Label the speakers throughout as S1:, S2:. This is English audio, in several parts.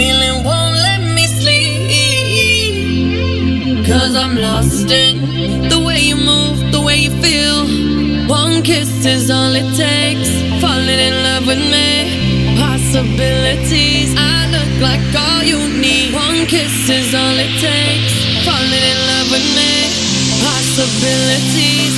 S1: feeling won't let me sleep. Cause I'm lost in the way you move, the way you feel. One kiss is all it takes. Falling in love with me. Possibilities, I look like all you need. One kiss is all it takes. Falling in love with me. Possibilities.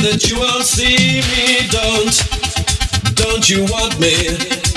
S2: that you won't see me. Don't, don't you want me?